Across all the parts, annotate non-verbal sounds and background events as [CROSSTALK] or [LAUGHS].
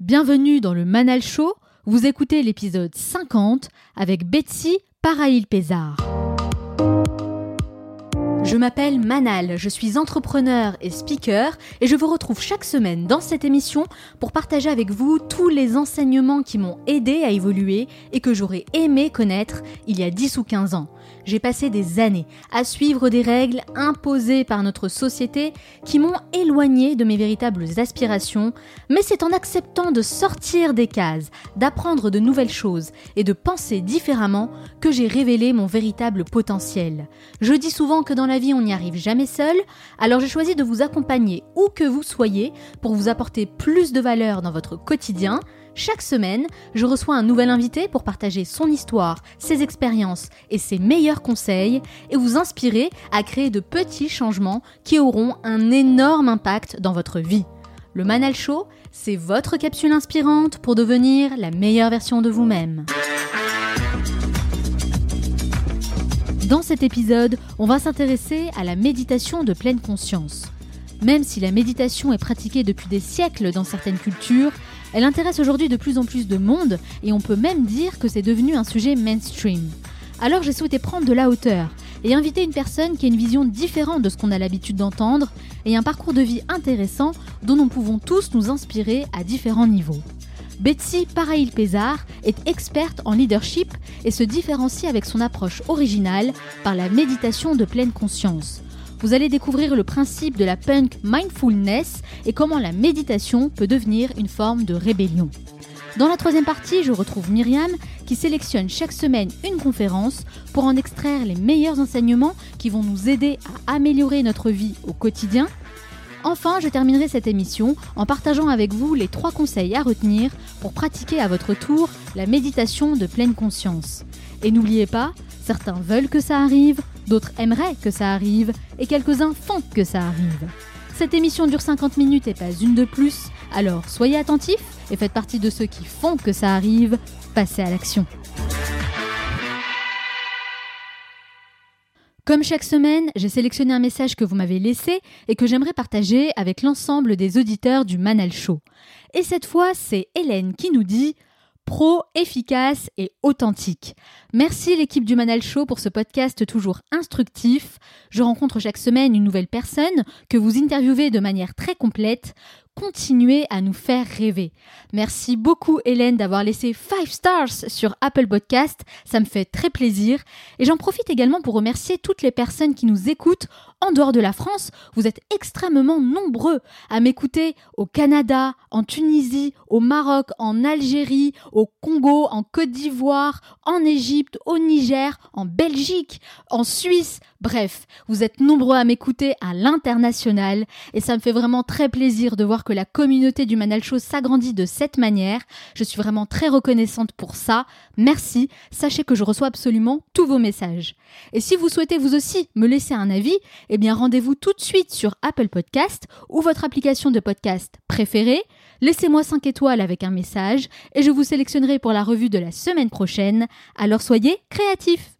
Bienvenue dans le Manal Show. Vous écoutez l'épisode 50 avec Betsy Parail-Pézard. Je m'appelle Manal, je suis entrepreneur et speaker et je vous retrouve chaque semaine dans cette émission pour partager avec vous tous les enseignements qui m'ont aidé à évoluer et que j'aurais aimé connaître il y a 10 ou 15 ans j'ai passé des années à suivre des règles imposées par notre société qui m'ont éloigné de mes véritables aspirations, mais c'est en acceptant de sortir des cases, d'apprendre de nouvelles choses et de penser différemment que j'ai révélé mon véritable potentiel. Je dis souvent que dans la vie on n'y arrive jamais seul, alors j'ai choisi de vous accompagner où que vous soyez pour vous apporter plus de valeur dans votre quotidien, chaque semaine, je reçois un nouvel invité pour partager son histoire, ses expériences et ses meilleurs conseils et vous inspirer à créer de petits changements qui auront un énorme impact dans votre vie. Le Manal Show, c'est votre capsule inspirante pour devenir la meilleure version de vous-même. Dans cet épisode, on va s'intéresser à la méditation de pleine conscience. Même si la méditation est pratiquée depuis des siècles dans certaines cultures, elle intéresse aujourd'hui de plus en plus de monde et on peut même dire que c'est devenu un sujet mainstream. Alors j'ai souhaité prendre de la hauteur et inviter une personne qui a une vision différente de ce qu'on a l'habitude d'entendre et un parcours de vie intéressant dont nous pouvons tous nous inspirer à différents niveaux. Betsy Parail-Pézard est experte en leadership et se différencie avec son approche originale par la méditation de pleine conscience. Vous allez découvrir le principe de la punk mindfulness et comment la méditation peut devenir une forme de rébellion. Dans la troisième partie, je retrouve Myriam qui sélectionne chaque semaine une conférence pour en extraire les meilleurs enseignements qui vont nous aider à améliorer notre vie au quotidien. Enfin, je terminerai cette émission en partageant avec vous les trois conseils à retenir pour pratiquer à votre tour la méditation de pleine conscience. Et n'oubliez pas, certains veulent que ça arrive, d'autres aimeraient que ça arrive, et quelques-uns font que ça arrive. Cette émission dure 50 minutes et pas une de plus, alors soyez attentifs et faites partie de ceux qui font que ça arrive, passez à l'action. Comme chaque semaine, j'ai sélectionné un message que vous m'avez laissé et que j'aimerais partager avec l'ensemble des auditeurs du Manal Show. Et cette fois, c'est Hélène qui nous dit pro, efficace et authentique. Merci l'équipe du Manal Show pour ce podcast toujours instructif. Je rencontre chaque semaine une nouvelle personne que vous interviewez de manière très complète continuer à nous faire rêver. Merci beaucoup Hélène d'avoir laissé 5 stars sur Apple Podcast, ça me fait très plaisir. Et j'en profite également pour remercier toutes les personnes qui nous écoutent en dehors de la France. Vous êtes extrêmement nombreux à m'écouter au Canada, en Tunisie, au Maroc, en Algérie, au Congo, en Côte d'Ivoire, en Égypte, au Niger, en Belgique, en Suisse. Bref, vous êtes nombreux à m'écouter à l'international et ça me fait vraiment très plaisir de voir que la communauté du Manal Show s'agrandit de cette manière. Je suis vraiment très reconnaissante pour ça. Merci. Sachez que je reçois absolument tous vos messages. Et si vous souhaitez vous aussi me laisser un avis, eh bien rendez-vous tout de suite sur Apple Podcast ou votre application de podcast préférée. Laissez-moi 5 étoiles avec un message et je vous sélectionnerai pour la revue de la semaine prochaine. Alors soyez créatifs.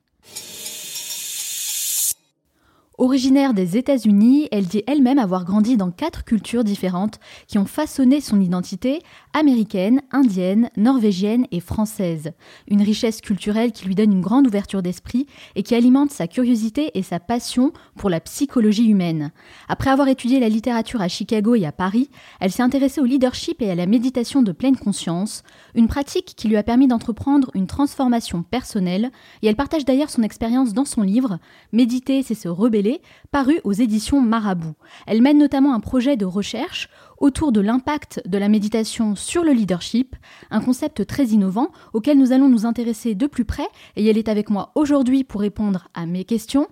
Originaire des États-Unis, elle dit elle-même avoir grandi dans quatre cultures différentes qui ont façonné son identité américaine, indienne, norvégienne et française. Une richesse culturelle qui lui donne une grande ouverture d'esprit et qui alimente sa curiosité et sa passion pour la psychologie humaine. Après avoir étudié la littérature à Chicago et à Paris, elle s'est intéressée au leadership et à la méditation de pleine conscience, une pratique qui lui a permis d'entreprendre une transformation personnelle, et elle partage d'ailleurs son expérience dans son livre Méditer, c'est se rebeller paru aux éditions Marabout. Elle mène notamment un projet de recherche autour de l'impact de la méditation sur le leadership, un concept très innovant auquel nous allons nous intéresser de plus près et elle est avec moi aujourd'hui pour répondre à mes questions.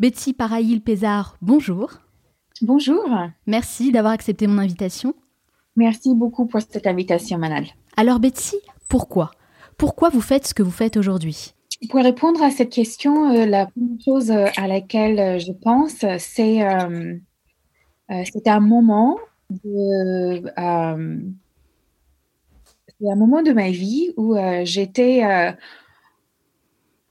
Betsy Paraïl-Pézard, bonjour. Bonjour. Merci d'avoir accepté mon invitation. Merci beaucoup pour cette invitation, Manal. Alors Betsy, pourquoi? Pourquoi vous faites ce que vous faites aujourd'hui? Pour répondre à cette question, euh, la première chose euh, à laquelle euh, je pense, c'est euh, c'était un moment de un moment de ma vie où j'étais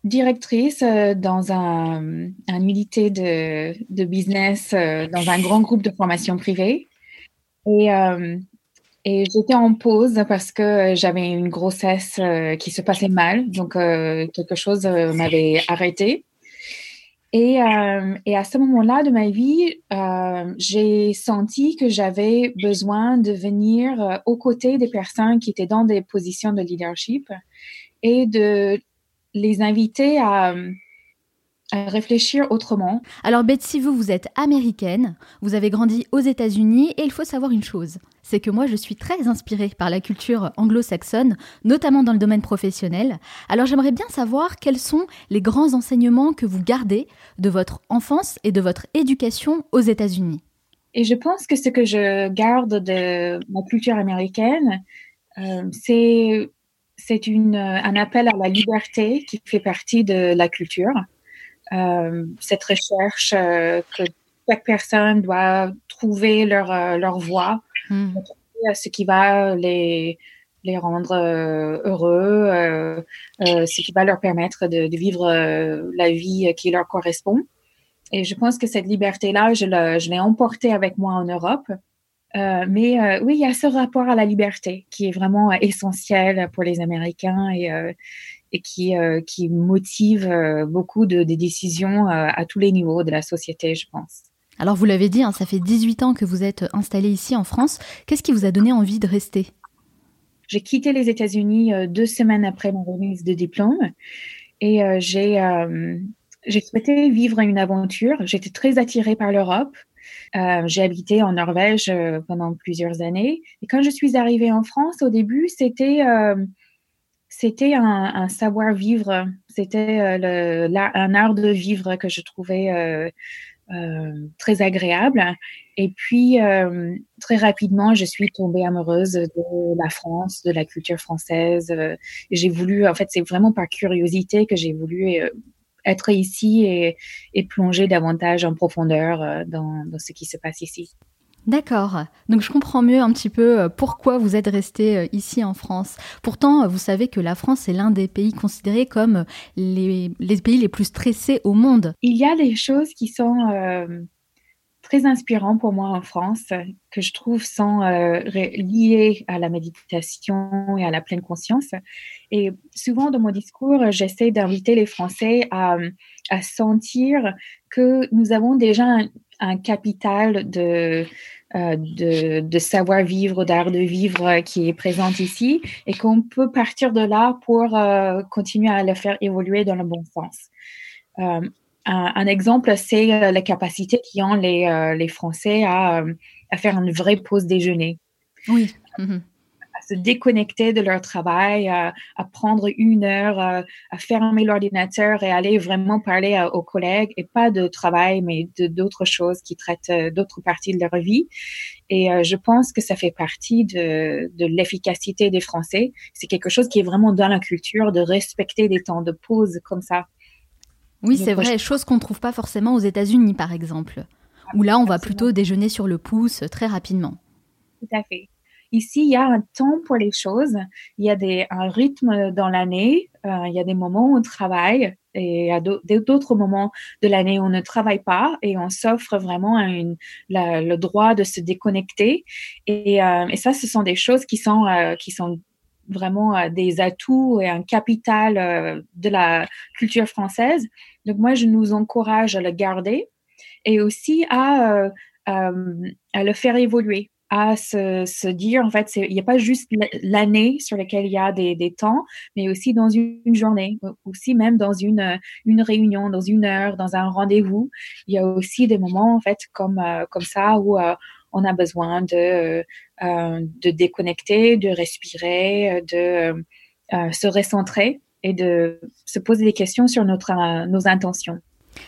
directrice dans un, un unité de, business dans un grand groupe de formation privée et Et j'étais en pause parce que j'avais une grossesse qui se passait mal, donc quelque chose m'avait arrêté. Et, et, à ce moment-là de ma vie, j'ai senti que j'avais besoin de venir aux côtés des personnes qui étaient dans des positions de leadership et de les inviter à, réfléchir autrement. Alors Betsy, vous, vous êtes américaine, vous avez grandi aux États-Unis et il faut savoir une chose, c'est que moi je suis très inspirée par la culture anglo-saxonne, notamment dans le domaine professionnel. Alors j'aimerais bien savoir quels sont les grands enseignements que vous gardez de votre enfance et de votre éducation aux États-Unis. Et je pense que ce que je garde de ma culture américaine, euh, c'est c'est un appel à la liberté qui fait partie de la culture. Euh, cette recherche euh, que chaque personne doit trouver leur, euh, leur voie, hmm. ce qui va les, les rendre heureux, ce qui va leur permettre de, de vivre la vie qui leur correspond. Et je pense que cette liberté-là, je l'ai emportée avec moi en Europe. Mais oui, il y a ce rapport à la liberté qui est vraiment essentiel pour les Américains et, et qui, euh, qui motive euh, beaucoup de, des décisions euh, à tous les niveaux de la société, je pense. Alors vous l'avez dit, hein, ça fait 18 ans que vous êtes installé ici en France. Qu'est-ce qui vous a donné envie de rester? J'ai quitté les États-Unis deux semaines après mon remise de diplôme et j'ai j'ai souhaité vivre une aventure. J'étais très attirée par l'Europe. Euh, j'ai habité en Norvège pendant plusieurs années. Et quand je suis arrivée en France, au début, c'était euh, c'était un, savoir-vivre, c'était euh, un art de vivre que je trouvais euh, euh, très agréable. Et puis, très rapidement, je suis tombée amoureuse de la France, de la culture française. j'ai voulu, en fait, c'est vraiment par curiosité que j'ai voulu être ici et, plonger davantage en profondeur dans ce qui se passe ici. D'accord. Donc je comprends mieux un petit peu euh, pourquoi vous êtes resté euh, ici en France. Pourtant, vous savez que la France est l'un des pays considérés comme les, pays les plus stressés au monde. Il y a des choses qui sont euh, très inspirantes pour moi en France, que je trouve sont liées à la méditation et à la pleine conscience. Et souvent dans mon discours, j'essaie d'inviter les Français à, sentir que nous avons déjà un capital de euh, de, de savoir-vivre, d'art de vivre qui est présente ici et qu'on peut partir de là pour euh, continuer à le faire évoluer dans le bon sens. Euh, un, un, exemple, c'est euh, la capacité qu'ont les, euh, les Français à, à, faire une vraie pause déjeuner. Oui. Se déconnecter de leur travail, à, prendre une heure, à, fermer l'ordinateur et aller vraiment parler aux collègues et pas de travail, mais de d'autres choses qui traitent euh, d'autres parties de leur vie. Et euh, je pense que ça fait partie de, de l'efficacité des Français. C'est quelque chose qui est vraiment dans la culture de respecter des temps de pause comme ça. Oui, c'est vrai, chose qu'on ne trouve pas forcément aux États-Unis, par exemple, où là, on va plutôt déjeuner sur le pouce très rapidement. Tout à fait. Ici, il y a un temps pour les choses. Il y a des, un rythme dans l'année. Euh, il y a des moments où on travaille et a d'autres moments de l'année où on ne travaille pas et on s'offre vraiment le droit de se déconnecter. Et, euh, et, ça, ce sont des choses qui sont, euh, qui sont vraiment des atouts et un capital de la culture française. Donc moi, je nous encourage à le garder et aussi à, à le faire évoluer à se, se, dire, en fait, il n'y a pas juste l'année sur laquelle il y a des, des, temps, mais aussi dans une, journée, aussi même dans une, une réunion, dans une heure, dans un rendez-vous. Il y a aussi des moments, en fait, comme, euh, comme ça où euh, on a besoin de, euh, de déconnecter, de respirer, de se recentrer et de se poser des questions sur notre, nos intentions.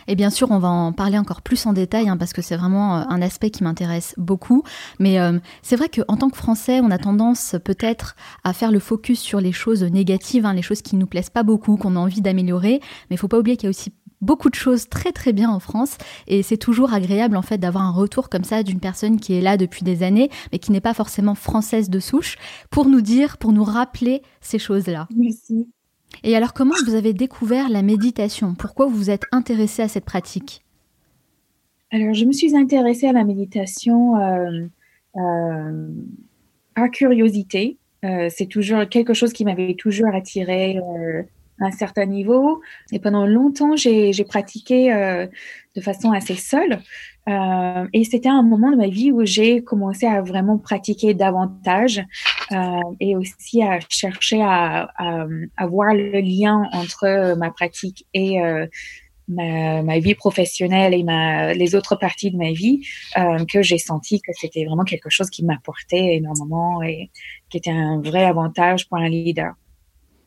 Et bien sûr, on va en parler encore plus en détail hein, parce que c'est vraiment euh, un aspect qui m'intéresse beaucoup. Mais euh, c'est vrai qu'en tant que Français, on a tendance peut-être à faire le focus sur les choses négatives, hein, les choses qui nous plaisent pas beaucoup, qu'on a envie d'améliorer. Mais il faut pas oublier qu'il y a aussi beaucoup de choses très très bien en France et c'est toujours agréable en fait d'avoir un retour comme ça d'une personne qui est là depuis des années mais qui n'est pas forcément française de souche pour nous dire, pour nous rappeler ces choses-là. Merci. Et alors, comment vous avez découvert la méditation? Pourquoi vous vous êtes intéressé à cette pratique? Alors, je me suis intéressée à la méditation euh, euh, par curiosité. c'est toujours quelque chose qui m'avait toujours attiré à un certain niveau. Et pendant longtemps, j'ai pratiqué de façon assez seule. Euh, et c'était un moment de ma vie où j'ai commencé à vraiment pratiquer davantage euh, et aussi à chercher à, à, à, voir le lien entre ma pratique et euh, ma, ma, vie professionnelle et ma, les autres parties de ma vie, euh, que j'ai senti que c'était vraiment quelque chose qui m'apportait énormément et qui était un vrai avantage pour un leader.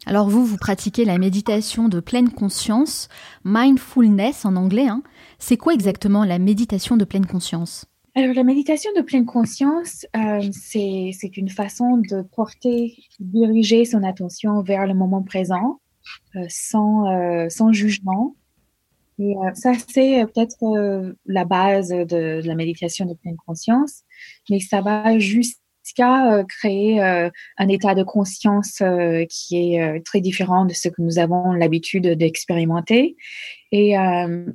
Alors vous, vous pratiquez la méditation de pleine conscience, mindfulness en anglais. Hein. C'est quoi exactement la méditation de pleine conscience? Alors, la méditation de pleine conscience, euh, c'est une façon de porter, diriger son attention vers le moment présent, euh, sans, euh, sans jugement. Ça, c'est peut-être la base de, la méditation de pleine conscience, mais ça va juste jusqu'à euh, créer euh, un état de conscience euh, qui est très différent de ce que nous avons l'habitude d'expérimenter. Et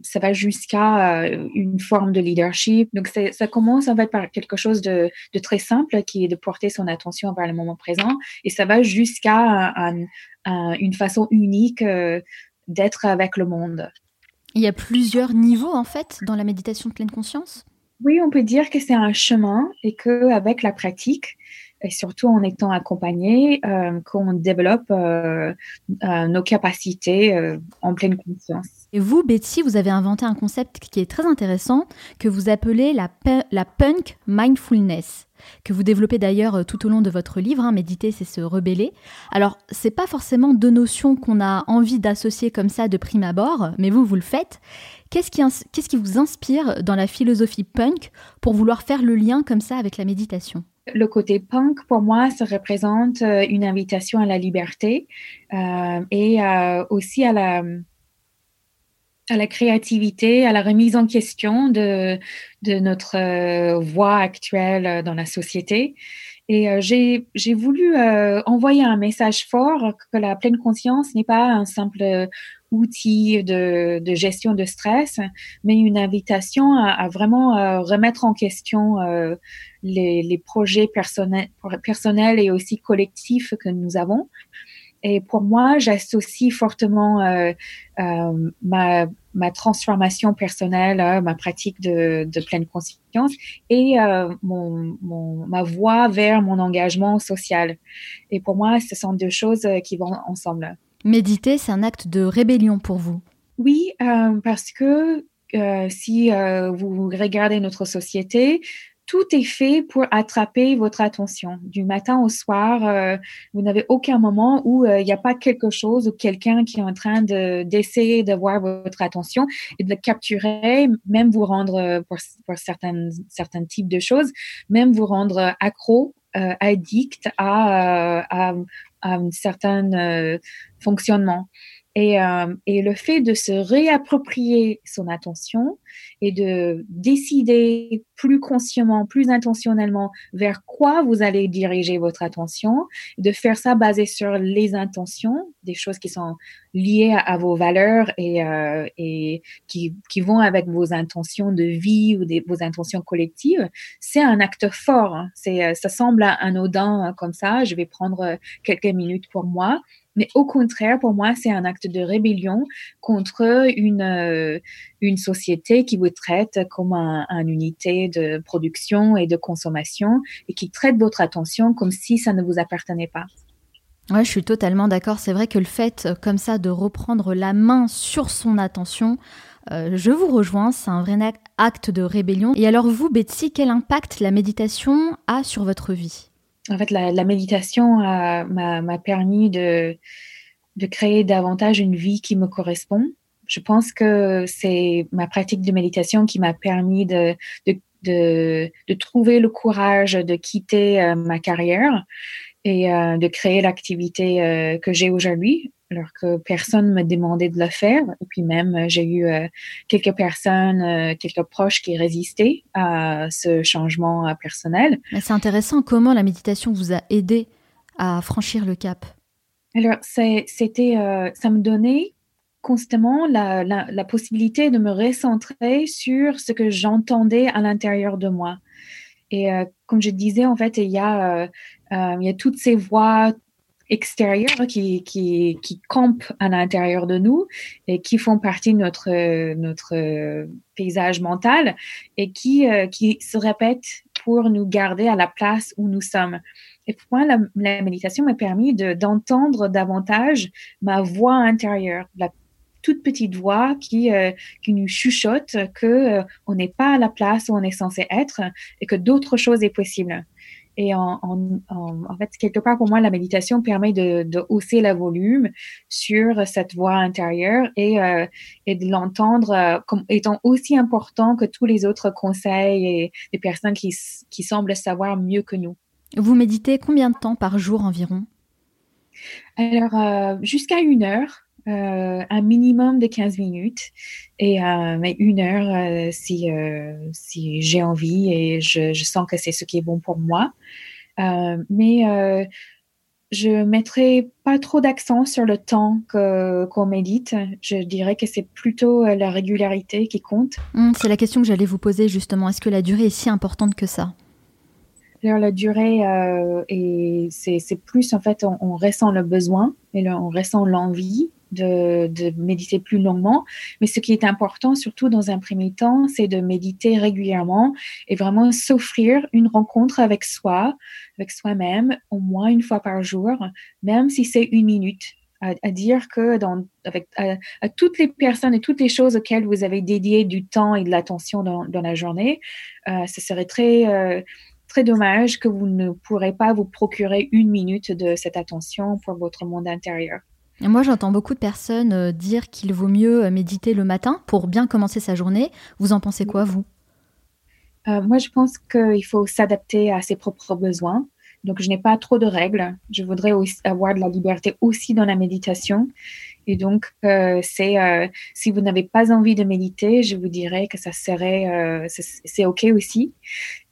ça va jusqu'à une forme de leadership. Donc, ça commence en fait par quelque chose de, de, très simple qui est de porter son attention vers le moment présent. Et ça va jusqu'à une façon unique d'être avec le monde. Il y a plusieurs niveaux en fait dans la méditation de pleine conscience? Oui, on peut dire que c'est un chemin et que avec la pratique, et surtout en étant accompagné, euh, qu'on développe euh, euh, nos capacités en pleine conscience. Et vous, Betty, vous avez inventé un concept qui est très intéressant que vous appelez la, punk mindfulness que vous développez d'ailleurs tout au long de votre livre, hein, Méditer, c'est se rebeller. Alors, c'est pas forcément deux notions qu'on a envie d'associer comme ça de prime abord, mais vous, vous le faites. Qu'est-ce qui vous inspire dans la philosophie punk pour vouloir faire le lien comme ça avec la méditation? Le côté punk, pour moi, ça représente euh, une invitation à la liberté euh, et euh, aussi à la, créativité, à la remise en question de, notre voie actuelle dans la société. Et j'ai voulu envoyer un message fort que la pleine conscience n'est pas un simple outil de, de, gestion de stress, mais une invitation à, à vraiment remettre en question les, les, projets personnels, personnels et aussi collectifs que nous avons. Et pour moi, j'associe fortement euh, euh, ma, ma, transformation personnelle, euh, ma pratique de, de, pleine conscience et euh, mon, mon, ma voie vers mon engagement social. Et pour moi, ce sont deux choses euh, qui vont ensemble. Méditer, c'est un acte de rébellion pour vous Oui, parce que si vous regardez notre société, tout est fait pour attraper votre attention. Du matin au soir, euh, vous n'avez aucun moment où euh, il n'y a pas quelque chose ou quelqu'un qui est en train de d'essayer d'avoir votre attention et de le capturer, même vous rendre euh, pour, certains certains types de choses, même vous rendre accro, addict à, à un certain fonctionnement. Et, euh, et, le fait de se réapproprier son attention et de décider plus consciemment, plus intentionnellement vers quoi vous allez diriger votre attention, de faire ça basé sur les intentions, des choses qui sont liées à, vos valeurs et, euh, et qui, qui, vont avec vos intentions de vie ou vos intentions collectives, c'est un acte fort. Hein. Euh, ça semble anodin hein, comme ça. Je vais prendre quelques minutes pour moi mais au contraire, pour moi, c'est un acte de rébellion contre une, euh, une société qui vous traite comme un, unité de production et de consommation et qui traite votre attention comme si ça ne vous appartenait pas. Ouais, je suis totalement d'accord. C'est vrai que le fait, euh, comme ça, de reprendre la main sur son attention, euh, je vous rejoins, c'est un vrai acte de rébellion. Et alors vous, Betsy, quel impact la méditation a sur votre vie? En fait, la, méditation m'a permis de, créer davantage une vie qui me correspond. Je pense que c'est ma pratique de méditation qui m'a permis de, trouver le courage de quitter euh, ma carrière et euh, de créer l'activité euh, que j'ai aujourd'hui alors que personne me demandait de le faire. Et puis même, euh, j'ai eu euh, quelques personnes, quelques proches qui résistaient à ce changement personnel. C'est intéressant comment la méditation vous a aidé à franchir le cap. Alors, c'était, ça me donnait constamment la, la, la, possibilité de me recentrer sur ce que j'entendais à l'intérieur de moi. Et comme je disais, en fait, il y a il y a toutes ces voix extérieures qui, qui, qui campent à l'intérieur de nous et qui font partie de notre, notre paysage mental et qui, qui se répètent pour nous garder à la place où nous sommes. Et pour moi, la, méditation m'a permis d'entendre davantage ma voix intérieure, la toute petite voix qui, euh, qui nous chuchote que euh, on n'est pas à la place où on est censé être et que d'autres choses est possible. Et en, fait, quelque part, pour moi, la méditation permet de, de hausser le volume sur cette voix intérieure et, euh, et de l'entendre euh, comme étant aussi important que tous les autres conseils et des personnes qui, qui semblent savoir mieux que nous. Vous méditez combien de temps par jour environ? Alors, euh, jusqu'à une heure. Euh, un minimum de 15 minutes et euh, mais une heure euh, si si j'ai envie et je, sens que c'est ce qui est bon pour moi mais je mettrai pas trop d'accent sur le temps qu'on médite. Je dirais que c'est plutôt la régularité qui compte. Hum, c'est la question que j'allais vous poser justement. Est-ce que la durée est si importante que ça? Alors, la durée, euh, et c'est plus en fait, on, on, ressent le besoin et on ressent l'envie de, de, méditer plus longuement. Mais ce qui est important, surtout dans un premier temps, c'est de méditer régulièrement et vraiment s'offrir une rencontre avec soi, avec soi-même, au moins une fois par jour, même si c'est une minute. À, à, dire que dans, avec, à, à, toutes les personnes et toutes les choses auxquelles vous avez dédié du temps et de l'attention dans, dans, la journée, euh, ce serait très euh, très dommage que vous ne pourrez pas vous procurer une minute de cette attention pour votre monde intérieur. moi, j'entends beaucoup de personnes euh, dire qu'il vaut mieux euh, méditer le matin pour bien commencer sa journée. Vous en pensez quoi, vous? Euh, Moi, je pense qu'il faut s'adapter à ses propres besoins. Donc, je n'ai pas trop de règles. Je voudrais aussi avoir de la liberté aussi dans la méditation. Et donc, euh, c'est euh, si vous n'avez pas envie de méditer, je vous dirais que ça serait, euh, c'est ok aussi,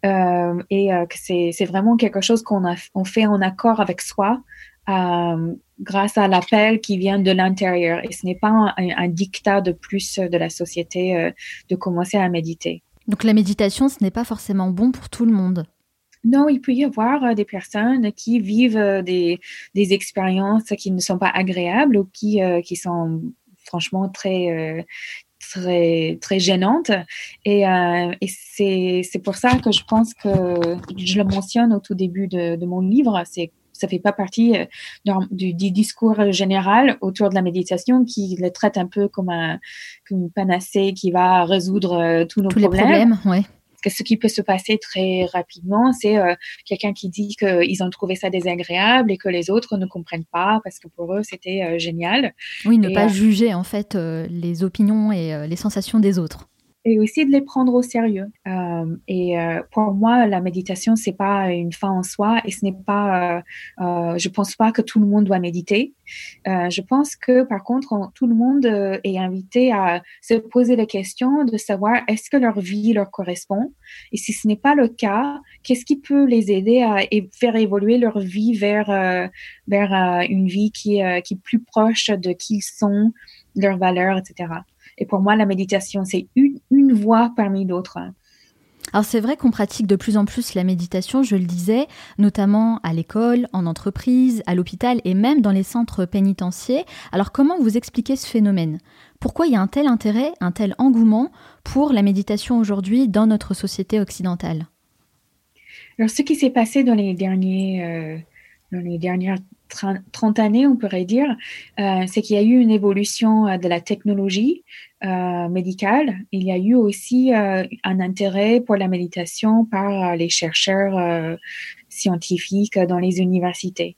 euh, et euh, que c'est vraiment quelque chose qu'on on fait en accord avec soi. grâce à l'appel qui vient de l'intérieur et ce n'est pas un, un, dictat de plus de la société de commencer à méditer. Donc la méditation, ce n'est pas forcément bon pour tout le monde. Non, il peut y avoir euh, des personnes qui vivent euh, des, des expériences qui ne sont pas agréables ou qui, euh, qui sont franchement très, très, très gênantes. Et, et c'est pour ça que je pense que je le mentionne au tout début de, de mon livre, c'est ça fait pas partie du, du, discours général autour de la méditation qui le traite un peu comme, un, comme une panacée qui va résoudre tous nos tous problèmes. Les problèmes ouais que ce qui peut se passer très rapidement, c'est euh, quelqu'un qui dit qu'ils ont trouvé ça désagréable et que les autres ne comprennent pas parce que pour eux c'était euh, génial. Oui, ne pas euh, juger en fait les opinions et les sensations des autres et aussi de les prendre au sérieux. Euh, et euh, pour moi, la méditation, c'est pas une fin en soi et ce n'est pas, euh, euh je pense pas que tout le monde doit méditer. Euh, je pense que par contre, on, tout le monde euh, est invité à se poser la question de savoir est-ce que leur vie leur correspond et si ce n'est pas le cas, qu'est-ce qui peut les aider à faire évoluer leur vie vers vers une vie qui, qui est plus proche de qui ils sont, leurs valeurs, etc. Et pour moi, la méditation, c'est une, une voie parmi d'autres. Alors c'est vrai qu'on pratique de plus en plus la méditation, je le disais, notamment à l'école, en entreprise, à l'hôpital et même dans les centres pénitentiaires. Alors comment vous expliquez ce phénomène? Pourquoi il y a un tel intérêt, un tel engouement pour la méditation aujourd'hui dans notre société occidentale? Alors ce qui s'est passé dans les derniers... Dans les dernières 30 années, on pourrait dire, euh, c'est qu'il y a eu une évolution euh, de la technologie euh, médicale. Il y a eu aussi un intérêt pour la méditation par les chercheurs scientifiques dans les universités.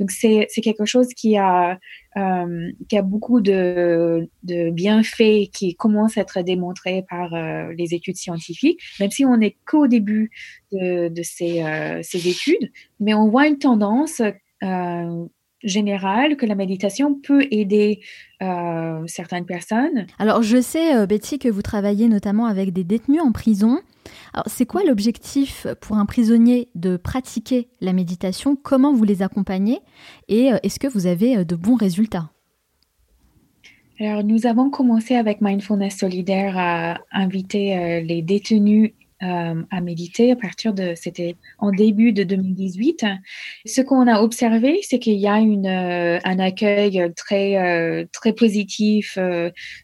Donc c'est quelque chose qui a qui a beaucoup de, de bienfaits qui commencent à être démontrés par les études scientifiques, même si on n'est qu'au début de, de ces, ces études, mais on voit une tendance euh, générale que la méditation peut aider euh, certaines personnes. Alors je sais, euh, Betty, que vous travaillez notamment avec des détenus en prison. Alors c'est quoi l'objectif pour un prisonnier de pratiquer la méditation? Comment vous les accompagnez? Et est-ce que vous avez de bons résultats? Alors, nous avons commencé avec Mindfulness Solidaire à inviter les détenus à méditer à partir de, c'était en début de 2018. Ce qu'on a observé, c'est qu'il y a une, un accueil très, très positif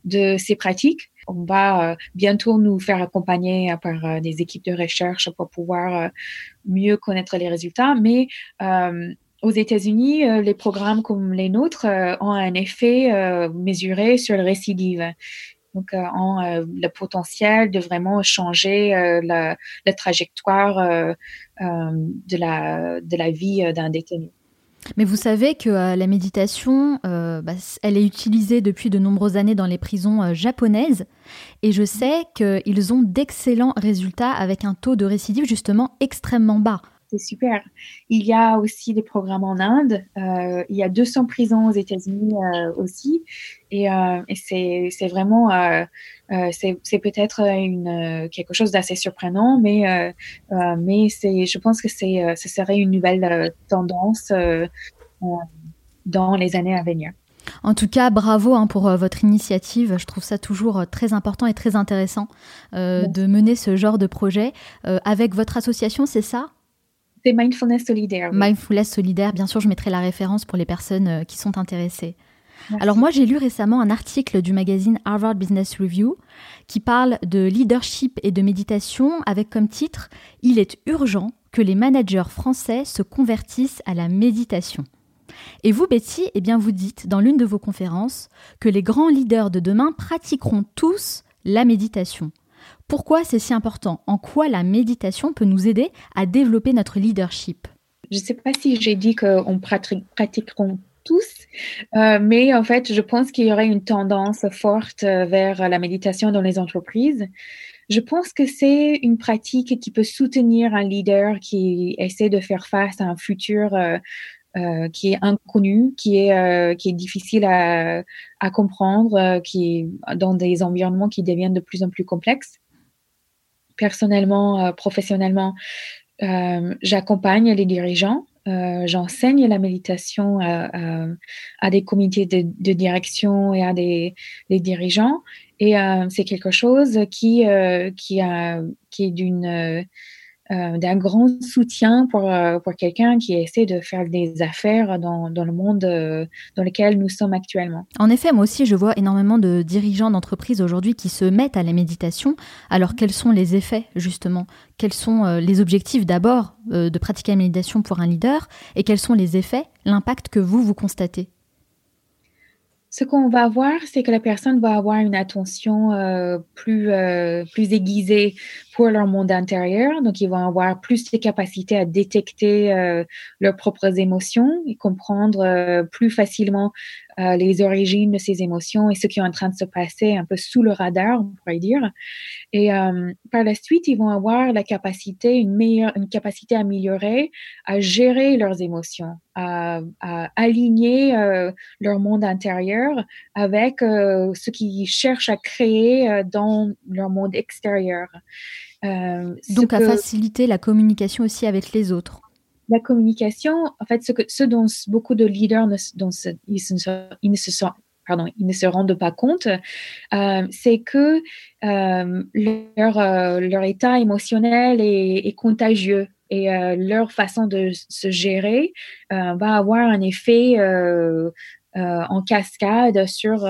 de ces pratiques. On va bientôt nous faire accompagner par des équipes de recherche pour pouvoir mieux connaître les résultats, mais aux États-Unis, euh, les programmes comme les nôtres euh, ont un effet euh, mesuré sur le récidive. Donc, ont le potentiel de vraiment changer la, la, trajectoire de, la, de la vie d'un détenu. Mais vous savez que la méditation, bah, elle est utilisée depuis de nombreuses années dans les prisons japonaises. Et je sais qu'ils ont d'excellents résultats avec un taux de récidive justement extrêmement bas c'est super. Il y a aussi des programmes en Inde. Euh, il y a 200 prisons aux États-Unis euh, aussi. Et, euh, c'est vraiment, c'est peut-être une quelque chose d'assez surprenant, mais mais c'est, je pense que c'est, ce serait une nouvelle tendance dans les années à venir. En tout cas, bravo hein, pour votre initiative. Je trouve ça toujours très important et très intéressant de mener ce genre de projet. avec votre association, c'est ça? C'est Mindfulness Solidaire. Mindfulness Solidaire, bien sûr, je mettrai la référence pour les personnes euh, qui sont intéressées. Alors moi, j'ai lu récemment un article du magazine Harvard Business Review qui parle de leadership et de méditation avec comme titre Il est urgent que les managers français se convertissent à la méditation. Et vous, Betty, eh bien, vous dites dans l'une de vos conférences que les grands leaders de demain pratiqueront tous la méditation. Pourquoi c'est si important? En quoi la méditation peut nous aider à développer notre leadership? Je ne sais pas si j'ai dit qu'on pratiqueront tous, euh, mais en fait, je pense qu'il y aurait une tendance forte euh, vers la méditation dans les entreprises. Je pense que c'est une pratique qui peut soutenir un leader qui essaie de faire face à un futur euh, qui est inconnu, qui est qui est difficile à, à comprendre, qui est dans des environnements qui deviennent de plus en plus complexes personnellement, euh, professionnellement, euh, j'accompagne les dirigeants. Euh, j'enseigne la méditation à, des comités de, direction et à des, des dirigeants. Et c'est quelque chose qui, qui, a, qui est d'une euh, d'un grand soutien pour, euh, pour quelqu'un qui essaie de faire des affaires dans, dans le monde euh, dans lequel nous sommes actuellement. En effet, moi aussi, je vois énormément de dirigeants d'entreprises aujourd'hui qui se mettent à la méditation. Alors, quels sont les effets, justement? Quels sont les objectifs d'abord de pratiquer la méditation pour un leader? Et quels sont les effets, l'impact que vous, vous constatez? Ce qu'on va voir, c'est que la personne va avoir une attention euh, plus, euh, plus aiguisée pour leur monde intérieur. Donc, ils vont avoir plus de capacités à détecter euh, leurs propres émotions et comprendre plus facilement les origines de ces émotions et ce qui est en train de se passer un peu sous le radar, on pourrait dire. Et par la suite, ils vont avoir la capacité, une meilleure, une capacité améliorée à gérer leurs émotions, à, aligner euh, leur monde intérieur avec euh, ce qu'ils cherchent à créer euh, dans leur monde extérieur. Donc à faciliter la communication aussi avec les autres. La communication, en fait, ce, que, ce dont beaucoup de leaders ne, dont ils, ils ne se sont pardon, ils ne se rendent pas compte, c'est que leur, leur état émotionnel est, est contagieux et euh, leur façon de se gérer euh, va avoir un effet euh, en cascade sur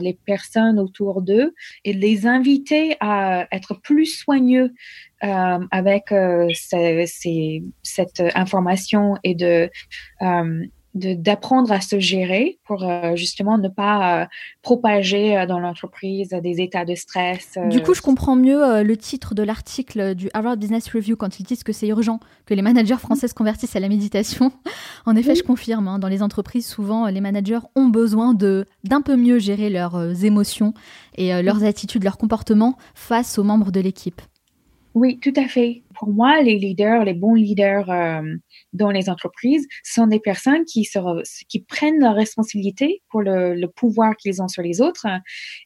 les personnes autour d'eux et les inviter à être plus soigneux avec cette information et de d'apprendre à se gérer pour euh, justement ne pas euh, propager euh, dans l'entreprise des états de stress. Du coup, je comprends mieux le titre de l'article du Harvard Business Review quand ils disent que c'est urgent que les managers français se convertissent à la méditation. [LAUGHS] en effet, je confirme, hein, dans les entreprises, souvent, les managers ont besoin de d'un peu mieux gérer leurs émotions et leurs attitudes, leurs comportements face aux membres de l'équipe. Oui, tout à fait. Pour moi, les leaders, les bons leaders euh, dans les entreprises sont des personnes qui, prennent la responsabilité pour le, pouvoir qu'ils ont sur les autres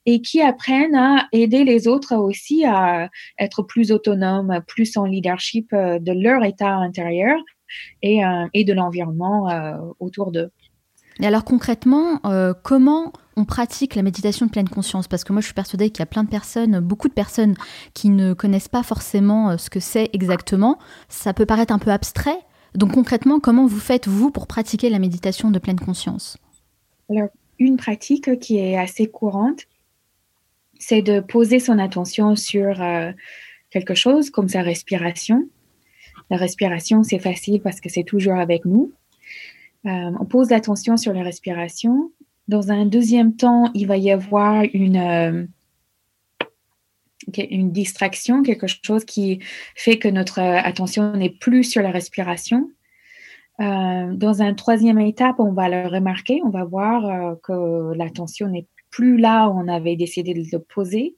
et qui apprennent à aider les autres aussi à être plus autonomes, plus en leadership euh, de leur état intérieur et, euh, et de l'environnement autour d'eux. Et alors concrètement, comment on pratique la méditation de pleine conscience? Parce que moi, je suis persuadée qu'il y a plein de personnes, beaucoup de personnes qui ne connaissent pas forcément euh, ce que c'est exactement. Ça peut paraître un peu abstrait. Donc concrètement, comment vous faites, vous, pour pratiquer la méditation de pleine conscience? Alors, une pratique qui est assez courante, c'est de poser son attention sur euh, quelque chose comme sa respiration. La respiration, c'est facile parce que c'est toujours avec nous. Euh, on pose l'attention sur la respiration dans un deuxième temps, il va y avoir une, euh, une distraction, quelque chose qui fait que notre attention n'est plus sur la respiration. Euh, dans un troisième étape, on va le remarquer, on va voir euh, que l'attention n'est plus là où on avait décidé de le poser.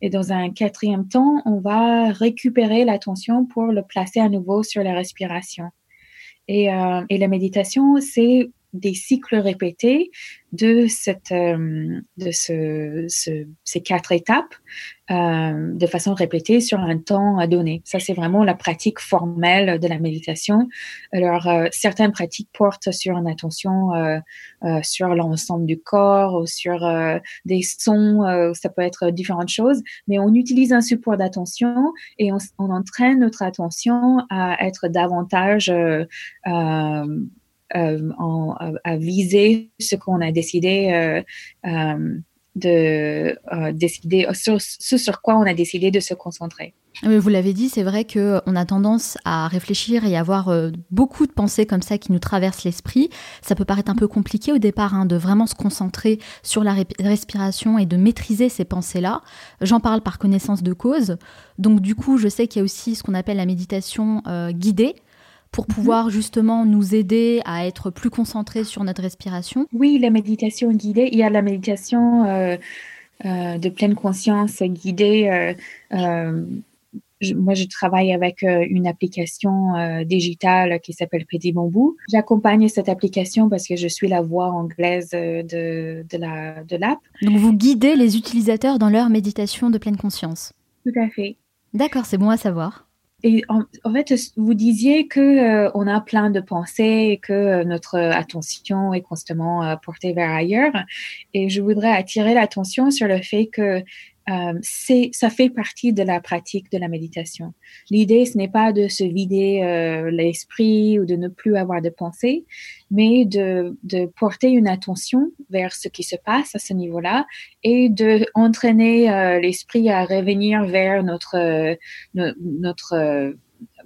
Et dans un quatrième temps, on va récupérer l'attention pour le placer à nouveau sur la respiration. Et, et la méditation, c'est des cycles répétés de, cette, euh, de ce, ces quatre étapes euh, de façon répétée sur un temps donné. Ça, c'est vraiment la pratique formelle de la méditation. Alors, euh, certaines pratiques portent sur une attention sur l'ensemble du corps ou sur des sons, ça peut être différentes choses, mais on utilise un support d'attention et on, on, entraîne notre attention à être davantage euh, en, à, viser ce qu'on a décidé euh, euh, de décider sur, ce sur quoi on a décidé de se concentrer. Vous l'avez dit, c'est vrai qu'on a tendance à réfléchir et avoir beaucoup de pensées comme ça qui nous traversent l'esprit. Ça peut paraître un peu compliqué au départ hein, de vraiment se concentrer sur la respiration et de maîtriser ces pensées-là. J'en parle par connaissance de cause. Donc du coup, je sais qu'il y a aussi ce qu'on appelle la méditation guidée pour mhm. pouvoir justement nous aider à être plus concentrés sur notre respiration Oui, la méditation guidée, il y a la méditation euh, euh, de pleine conscience guidée. Euh, moi, je travaille avec une application digitale qui s'appelle Petit Bambou. J'accompagne cette application parce que je suis la voix anglaise de, de l'app. De Donc, vous guidez les utilisateurs dans leur méditation de pleine conscience Tout à fait. D'accord, c'est bon à savoir. Et en, fait, vous disiez que euh, on a plein de pensées et que euh, notre attention est constamment euh, portée vers ailleurs. Et je voudrais attirer l'attention sur le fait que euh, c'est, ça fait partie de la pratique de la méditation. L'idée, ce n'est pas de se vider euh, l'esprit ou de ne plus avoir de pensée, mais de, de, porter une attention vers ce qui se passe à ce niveau-là et de entraîner euh, l'esprit à revenir vers notre, notre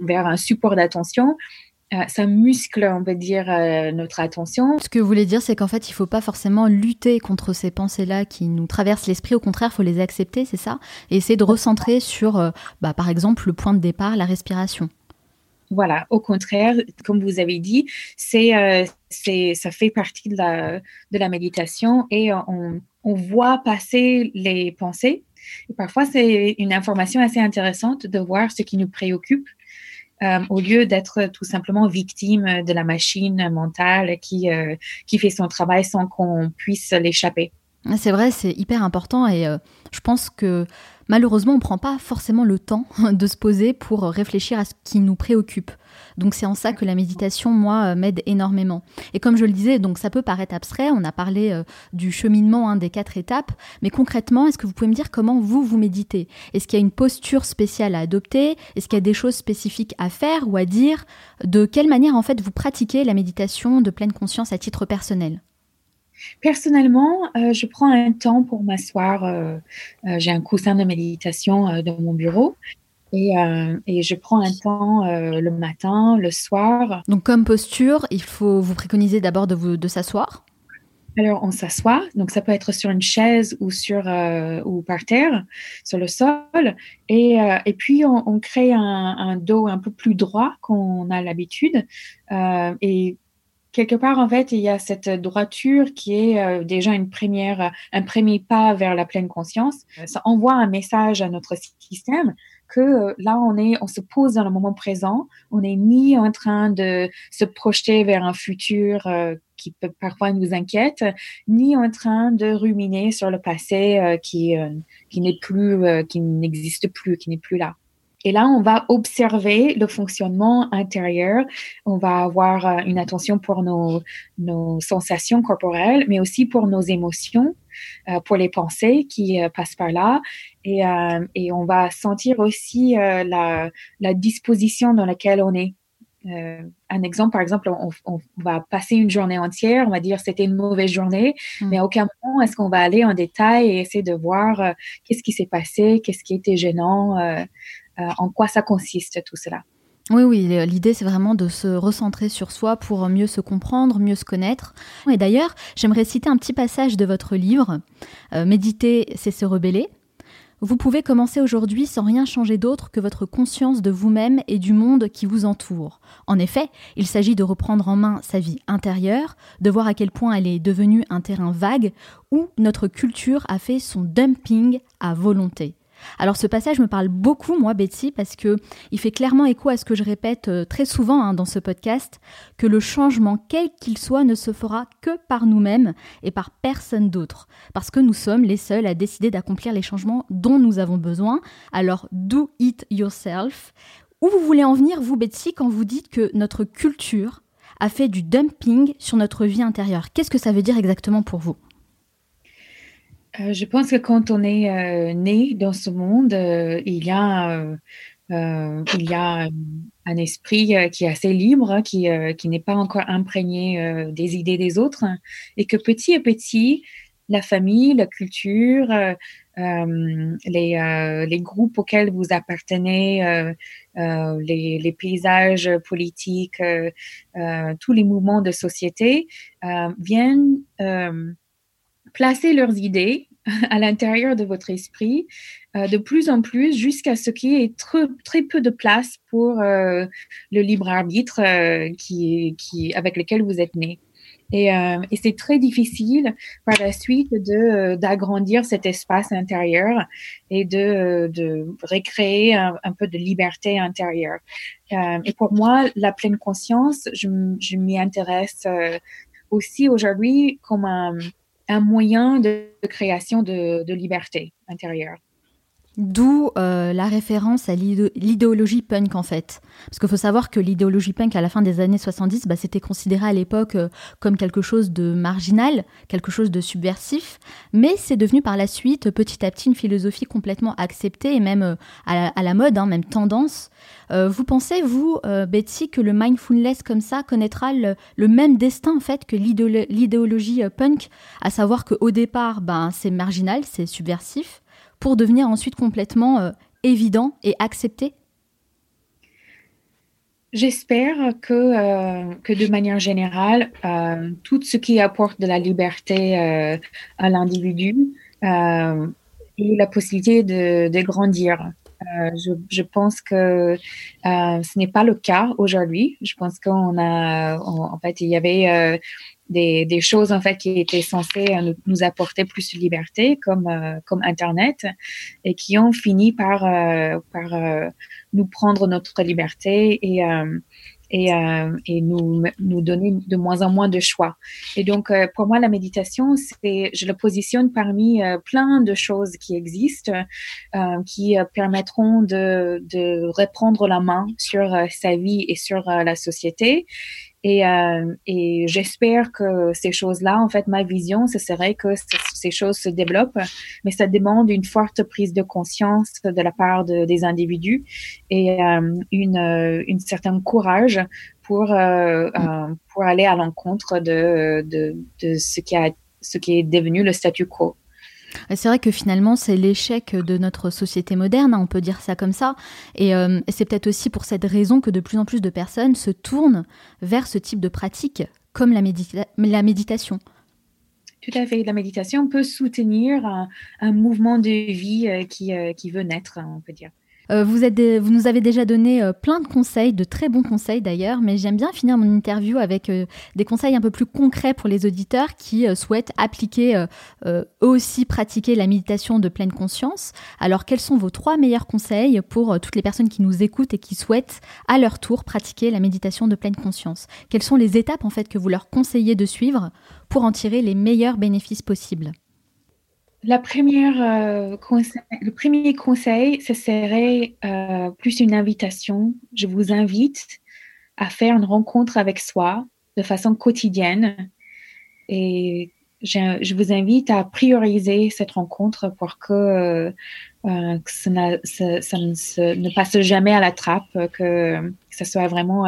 vers un support d'attention euh, ça muscle, on peut dire, euh, notre attention. Ce que vous voulez dire, c'est qu'en fait, il ne faut pas forcément lutter contre ces pensées-là qui nous traversent l'esprit. Au contraire, il faut les accepter, c'est ça? Et essayer de recentrer sur, euh, bah, par exemple, le point de départ, la respiration. Voilà, au contraire, comme vous avez dit, c'est, c'est, ça fait partie de la, de la méditation et on, on voit passer les pensées. Et parfois, c'est une information assez intéressante de voir ce qui nous préoccupe euh, au lieu d'être tout simplement victime de la machine mentale qui, euh, qui fait son travail sans qu'on puisse l'échapper. C'est vrai, c'est hyper important et euh, je pense que malheureusement, on ne prend pas forcément le temps [LAUGHS] de se poser pour réfléchir à ce qui nous préoccupe. Donc c'est en ça que la méditation, moi, euh, m'aide énormément. Et comme je le disais, donc ça peut paraître abstrait, on a parlé euh, du cheminement hein, des quatre étapes, mais concrètement, est-ce que vous pouvez me dire comment vous, vous méditez? Est-ce qu'il y a une posture spéciale à adopter? Est-ce qu'il y a des choses spécifiques à faire ou à dire? De quelle manière, en fait, vous pratiquez la méditation de pleine conscience à titre personnel? Personnellement, euh, je prends un temps pour m'asseoir. j'ai un coussin de méditation dans mon bureau et, euh, et, je prends un temps euh, le matin, le soir. Donc comme posture, il faut vous préconiser d'abord de, de s'asseoir. Alors, on s'assoit, donc ça peut être sur une chaise ou sur euh, ou par terre, sur le sol, et, et puis on, on crée un, un, dos un peu plus droit qu'on a l'habitude, et quelque part en fait il y a cette droiture qui est euh, déjà une première, un premier pas vers la pleine conscience. Ça envoie un message à notre système que euh, là, on est, on se pose dans le moment présent. On n'est ni en train de se projeter vers un futur euh, qui peut parfois nous inquiète, ni en train de ruminer sur le passé euh, qui n'est plus, qui n'existe plus, qui n'est plus là. et là, on va observer le fonctionnement intérieur. On va avoir une attention pour nos, nos sensations corporelles, mais aussi pour nos émotions, pour les pensées qui passent par là. Et, et, on va sentir aussi la, la, disposition dans laquelle on est. un exemple, par exemple, on, on, va passer une journée entière, on va dire c'était une mauvaise journée, mmh. mais à aucun moment est-ce qu'on va aller en détail et essayer de voir qu'est-ce qui s'est passé, qu'est-ce qui était gênant. Euh, en quoi ça consiste tout cela. Oui, oui, l'idée c'est vraiment de se recentrer sur soi pour mieux se comprendre, mieux se connaître. Et d'ailleurs, j'aimerais citer un petit passage de votre livre, euh, Méditer, c'est se rebeller. Vous pouvez commencer aujourd'hui sans rien changer d'autre que votre conscience de vous-même et du monde qui vous entoure. En effet, il s'agit de reprendre en main sa vie intérieure, de voir à quel point elle est devenue un terrain vague où notre culture a fait son dumping à volonté. Alors ce passage me parle beaucoup, moi, Betsy, parce que il fait clairement écho à ce que je répète euh, très souvent hein, dans ce podcast, que le changement, quel qu'il soit, ne se fera que par nous-mêmes et par personne d'autre, parce que nous sommes les seuls à décider d'accomplir les changements dont nous avons besoin. Alors do it yourself. Où vous voulez en venir, vous, Betsy, quand vous dites que notre culture a fait du dumping sur notre vie intérieure? Qu'est-ce que ça veut dire exactement pour vous? Euh, je pense que quand on est euh, né dans ce monde, euh, il y a, il y a un esprit qui est assez libre, hein, qui, qui n'est pas encore imprégné des idées des autres, et que petit à petit, la famille, la culture, les, les, groupes auxquels vous appartenez, les, les, paysages politiques, tous les mouvements de société viennent placer leurs idées à l'intérieur de votre esprit euh, de plus en plus jusqu'à ce qu'il y ait très, peu de place pour euh, le libre arbitre euh, qui, avec lequel vous êtes né. Et, c'est très difficile par la suite de d'agrandir cet espace intérieur et de, de recréer un, peu de liberté intérieure. et pour moi, la pleine conscience, je m'y intéresse aussi aujourd'hui comme un, un moyen de, création de, liberté intérieure. D'où euh, la référence à l'idéologie punk en fait. Parce qu'il faut savoir que l'idéologie punk à la fin des années 70, bah, c'était considéré à l'époque euh, comme quelque chose de marginal, quelque chose de subversif, mais c'est devenu par la suite petit à petit une philosophie complètement acceptée et même euh, à, la, mode, hein, même tendance. vous pensez, vous, Betsy, que le mindfulness comme ça connaîtra le, même destin en fait que l'idéologie punk, à savoir qu'au départ, ben, c'est marginal, c'est subversif, pour devenir ensuite complètement euh, évident et accepté J'espère que, euh, que de manière générale, euh, tout ce qui apporte de la liberté à l'individu et la possibilité de, grandir. Je, je, pense que ce n'est pas le cas aujourd'hui. Je pense qu'on a, en fait, il y avait des, des, choses en fait qui étaient censées euh, nous, apporter plus de liberté comme euh, comme internet et qui ont fini par euh, par nous prendre notre liberté et et, et nous, nous donner de moins en moins de choix. Et donc, pour moi, la méditation, c'est, je le positionne parmi plein de choses qui existent, qui permettront de, de reprendre la main sur sa vie et sur la société et, euh, et j'espère que ces choses-là, en fait, ma vision, ce serait que ces choses se développent, mais ça demande une forte prise de conscience de la part de, des individus et euh, une, euh, une certain courage pour, euh, euh, pour aller à l'encontre de, de, de ce, qui a, ce qui est devenu le statu quo. C'est vrai que finalement, c'est l'échec de notre société moderne, hein, on peut dire ça comme ça. Euh, et c'est peut-être aussi pour cette raison que de plus en plus de personnes se tournent vers ce type de pratique, comme la, méditation. Tout à fait. La méditation peut soutenir un, mouvement de vie euh, qui, euh, qui veut naître, on peut dire. Euh, vous, nous avez déjà donné euh, plein de conseils, de très bons conseils d'ailleurs, mais j'aime bien finir mon interview avec euh, des conseils un peu plus concrets pour les auditeurs qui souhaitent appliquer, eux aussi pratiquer la méditation de pleine conscience. Alors, quels sont vos trois meilleurs conseils pour toutes les personnes qui nous écoutent et qui souhaitent à leur tour pratiquer la méditation de pleine conscience? Quelles sont les étapes en fait que vous leur conseillez de suivre pour en tirer les meilleurs bénéfices possibles? La première, euh, le premier conseil, ce serait euh, plus une invitation. Je vous invite à faire une rencontre avec soi de façon quotidienne. Et je, vous invite à prioriser cette rencontre pour que, euh, ça, ne, ne, passe jamais à la trappe, que, ce soit vraiment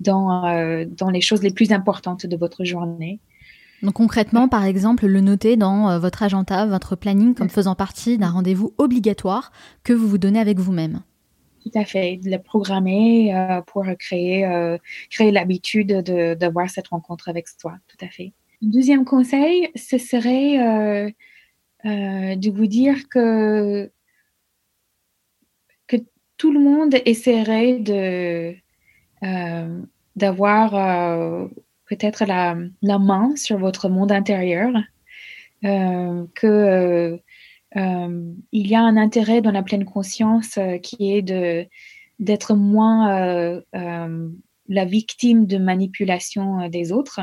dans, dans les choses les plus importantes de votre journée. Donc concrètement, par exemple, le noter dans euh, votre agenda, votre planning, comme faisant partie d'un rendez-vous obligatoire que vous vous donnez avec vous-même. Tout à fait, de le programmer euh, pour créer, euh, créer l'habitude d'avoir cette rencontre avec soi. Tout à fait. Deuxième conseil, ce serait de vous dire que, que tout le monde essaierait de d'avoir peut-être la, main sur votre monde intérieur, euh, que euh, euh, il y a un intérêt dans la pleine conscience qui est de d'être moins la victime de manipulation des autres.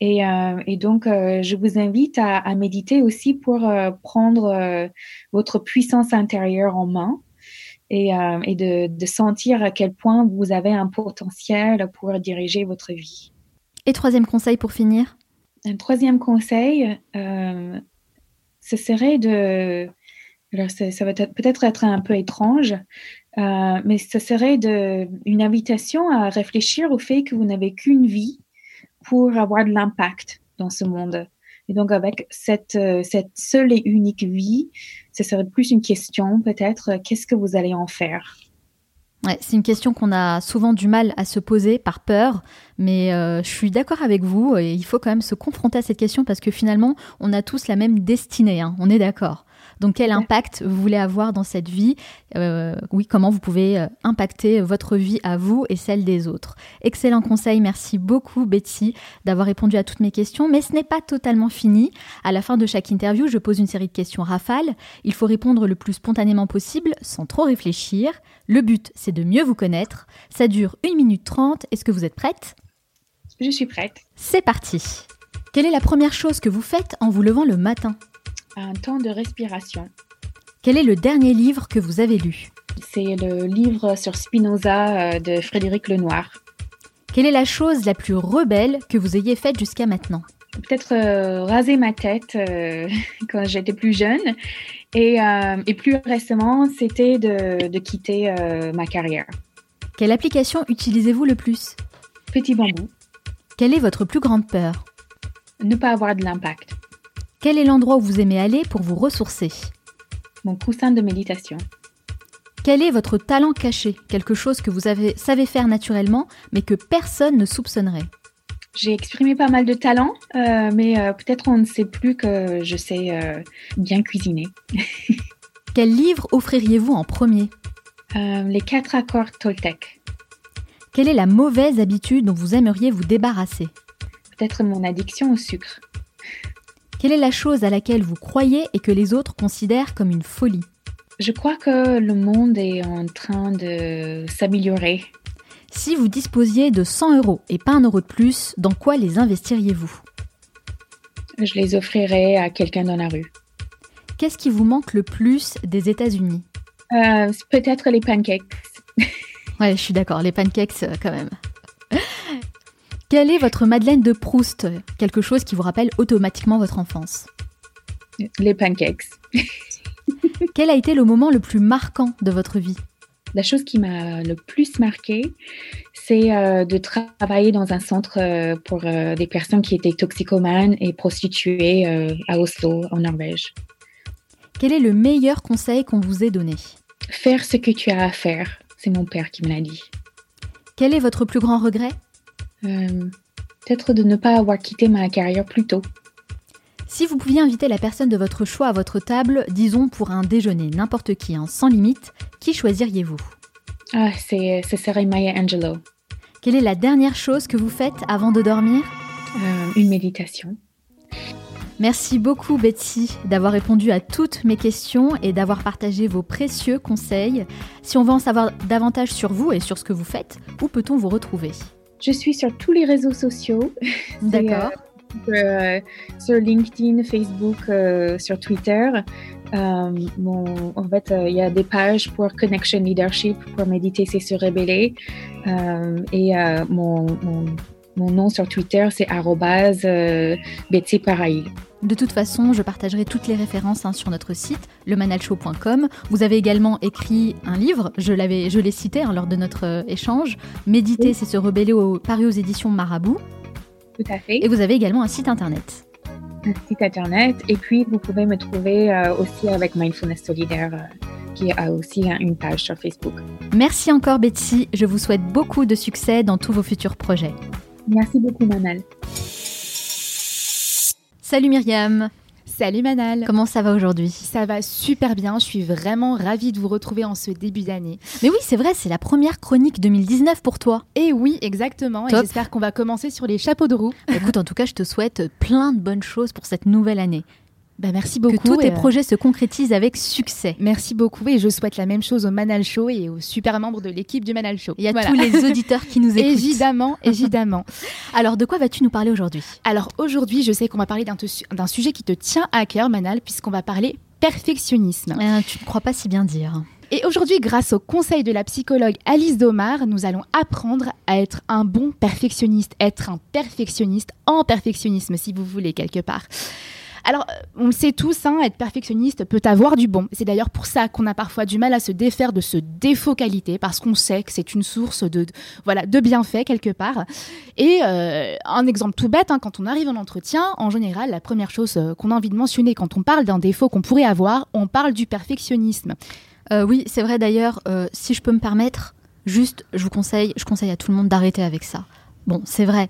Et, donc, je vous invite à, méditer aussi pour prendre votre puissance intérieure en main et de, sentir à quel point vous avez un potentiel pour diriger votre vie. Et troisième conseil pour finir? Un troisième conseil, euh, ce serait de... Alors ça, va peut-être être un peu étrange, euh, mais ce serait de, une invitation à réfléchir au fait que vous n'avez qu'une vie pour avoir de l'impact dans ce monde. Et donc avec cette, euh, cette seule et unique vie, ce serait plus une question peut-être, qu'est-ce que vous allez en faire? C'est une question qu'on a souvent du mal à se poser par peur, mais euh, je suis d'accord avec vous et il faut quand même se confronter à cette question parce que finalement, on a tous la même destinée, hein, on est d'accord. Donc quel impact vous voulez avoir dans cette vie? Euh, Oui, comment vous pouvez euh, impacter votre vie à vous et celle des autres? Excellent conseil, merci beaucoup Betty d'avoir répondu à toutes mes questions, mais ce n'est pas totalement fini. À la fin de chaque interview, je pose une série de questions rafales. Il faut répondre le plus spontanément possible, sans trop réfléchir. Le but, c'est de mieux vous connaître. Ça dure 1 minute 30. Est-ce que vous êtes prête? Je suis prête. C'est parti. Quelle est la première chose que vous faites en vous levant le matin? Un temps de respiration. Quel est le dernier livre que vous avez lu? C'est le livre sur Spinoza euh, de Frédéric Lenoir. Quelle est la chose la plus rebelle que vous ayez faite jusqu'à maintenant? Peut-être euh, raser ma tête euh, [LAUGHS] quand j'étais plus jeune. Et, plus récemment, c'était de, de, quitter ma carrière. Quelle application utilisez-vous le plus? Petit bambou. Quelle est votre plus grande peur? Ne pas avoir de l'impact. Quel est l'endroit où vous aimez aller pour vous ressourcer? Mon coussin de méditation. Quel est votre talent caché? Quelque chose que vous avez, savez faire naturellement, mais que personne ne soupçonnerait? J'ai exprimé pas mal de talents, euh, mais euh, peut-être on ne sait plus que je sais euh, bien cuisiner. [LAUGHS] Quel livre offririez-vous en premier? Les quatre accords Toltec. Quelle est la mauvaise habitude dont vous aimeriez vous débarrasser? Peut-être mon addiction au sucre. Quelle est la chose à laquelle vous croyez et que les autres considèrent comme une folie Je crois que le monde est en train de s'améliorer. Si vous disposiez de 100 euros et pas un euro de plus, dans quoi les investiriez-vous Je les offrirais à quelqu'un dans la rue. Qu'est-ce qui vous manque le plus des États-Unis euh, Peut-être les pancakes. [LAUGHS] ouais, je suis d'accord, les pancakes euh, quand même. Quelle est votre Madeleine de Proust Quelque chose qui vous rappelle automatiquement votre enfance? Les pancakes. [LAUGHS] Quel a été le moment le plus marquant de votre vie? La chose qui m'a le plus marqué, c'est euh, de travailler dans un centre euh, pour euh, des personnes qui étaient toxicomanes et prostituées à Oslo, en Norvège. Quel est le meilleur conseil qu'on vous ait donné? Faire ce que tu as à faire. C'est mon père qui me l'a dit. Quel est votre plus grand regret? Euh, peut-être de ne pas avoir quitté ma carrière plus tôt. Si vous pouviez inviter la personne de votre choix à votre table, disons pour un déjeuner, n'importe qui, hein, sans limite, qui choisiriez-vous? Ah, c'est, ce serait Maya Angelou. Quelle est la dernière chose que vous faites avant de dormir? Euh, Une méditation. Merci beaucoup Betsy d'avoir répondu à toutes mes questions et d'avoir partagé vos précieux conseils. Si on veut en savoir davantage sur vous et sur ce que vous faites, où peut-on vous retrouver? Je suis sur tous les réseaux sociaux. [LAUGHS] D'accord. sur, sur LinkedIn, Facebook, sur Twitter. En fait, il y a des pages pour Connection Leadership, pour méditer, c'est se rébeller. et mon, mon, mon, nom sur Twitter, c'est Betsy Parail. De toute façon, je partagerai toutes les références hein, sur notre site, lemanalshow.com. Vous avez également écrit un livre, je l'avais, je l'ai cité hein, lors de notre euh, échange. Méditer, c'est se rebeller au, paru aux éditions Marabout. Tout à fait. Et vous avez également un site internet. Un site internet. Et puis, vous pouvez me trouver euh, aussi avec Mindfulness Solidaire. Euh, qui a aussi une page sur Facebook. Merci encore Betsy, je vous souhaite beaucoup de succès dans tous vos futurs projets. Merci beaucoup Manal. Salut Myriam. Salut Manal. Comment ça va aujourd'hui? Ça va super bien. Je suis vraiment ravie de vous retrouver en ce début d'année. Mais oui, c'est vrai, c'est la première chronique 2019 pour toi. Et oui, exactement. Et j'espère qu'on va commencer sur les chapeaux de roue. Écoute, en tout cas, je te souhaite plein de bonnes choses pour cette nouvelle année. Bah, merci beaucoup. Que tous tes projets se concrétisent avec succès. Merci beaucoup et je souhaite la même chose au Manal Show et aux super membres de l'équipe du Manal Show. Il y a tous les auditeurs qui nous [LAUGHS] écoutent. Évidemment, [LAUGHS] évidemment. Alors, de quoi vas-tu nous parler aujourd'hui? Alors, aujourd'hui, je sais qu'on va parler d'un sujet qui te tient à cœur, Manal, puisqu'on va parler perfectionnisme. Euh, tu ne crois pas si bien dire. Et aujourd'hui, grâce au conseil de la psychologue Alice Domar, nous allons apprendre à être un bon perfectionniste, être un perfectionniste en perfectionnisme, si vous voulez, quelque part. Alors, euh, on le sait tous, hein, être perfectionniste peut avoir du bon. C'est d'ailleurs pour ça qu'on a parfois du mal à se défaire de ce défaut qualité, parce qu'on sait que c'est une source de, voilà, de bienfaits quelque part. Et euh, un exemple tout bête, hein, quand on arrive en entretien, en général, la première chose euh, qu'on a envie de mentionner quand on parle d'un défaut qu'on pourrait avoir, on parle du perfectionnisme. oui, c'est vrai d'ailleurs, si je peux me permettre, juste, je vous conseille, je conseille à tout le monde d'arrêter avec ça. Bon, c'est vrai.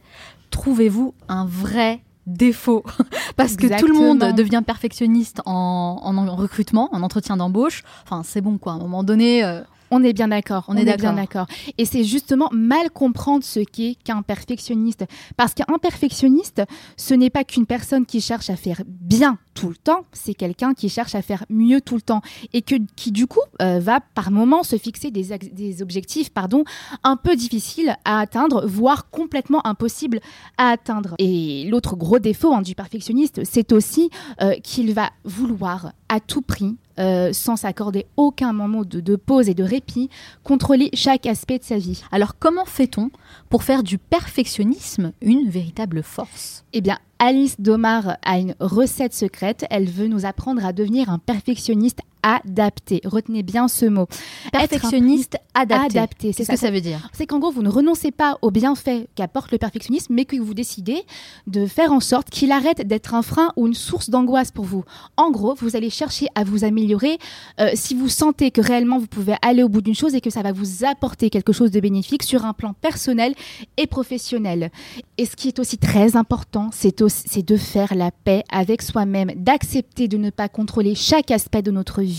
Trouvez-vous un vrai défaut [LAUGHS] parce que tout le monde devient perfectionniste en, en, recrutement, en entretien d'embauche. Enfin, c'est bon quoi. À un moment donné. Euh, on est bien d'accord. On, est, bien d'accord. Et c'est justement mal comprendre ce qu'est qu'un perfectionniste. Parce qu'un perfectionniste, ce n'est pas qu'une personne qui cherche à faire bien tout le temps, c'est quelqu'un qui cherche à faire mieux tout le temps et que, qui du coup euh, va par moment se fixer des, des, objectifs pardon, un peu difficiles à atteindre, voire complètement impossibles à atteindre. Et l'autre gros défaut hein, du perfectionniste, c'est aussi euh, qu'il va vouloir à tout prix euh, sans s'accorder aucun moment de, pause et de répit, contrôler chaque aspect de sa vie. Alors comment fait-on pour faire du perfectionnisme une véritable force? Eh bien, Alice Domar a une recette secrète. Elle veut nous apprendre à devenir un perfectionniste adapté. Retenez bien ce mot. Perfectionniste adapté. C'est ce que ça veut dire C'est qu'en gros, vous ne renoncez pas aux bienfaits qu'apporte le perfectionnisme, mais que vous décidez de faire en sorte qu'il arrête d'être un frein ou une source d'angoisse pour vous. En gros, vous allez chercher à vous améliorer euh, si vous sentez que réellement vous pouvez aller au bout d'une chose et que ça va vous apporter quelque chose de bénéfique sur un plan personnel et professionnel. Et ce qui est aussi très important, c'est de faire la paix avec soi-même, d'accepter de ne pas contrôler chaque aspect de notre vie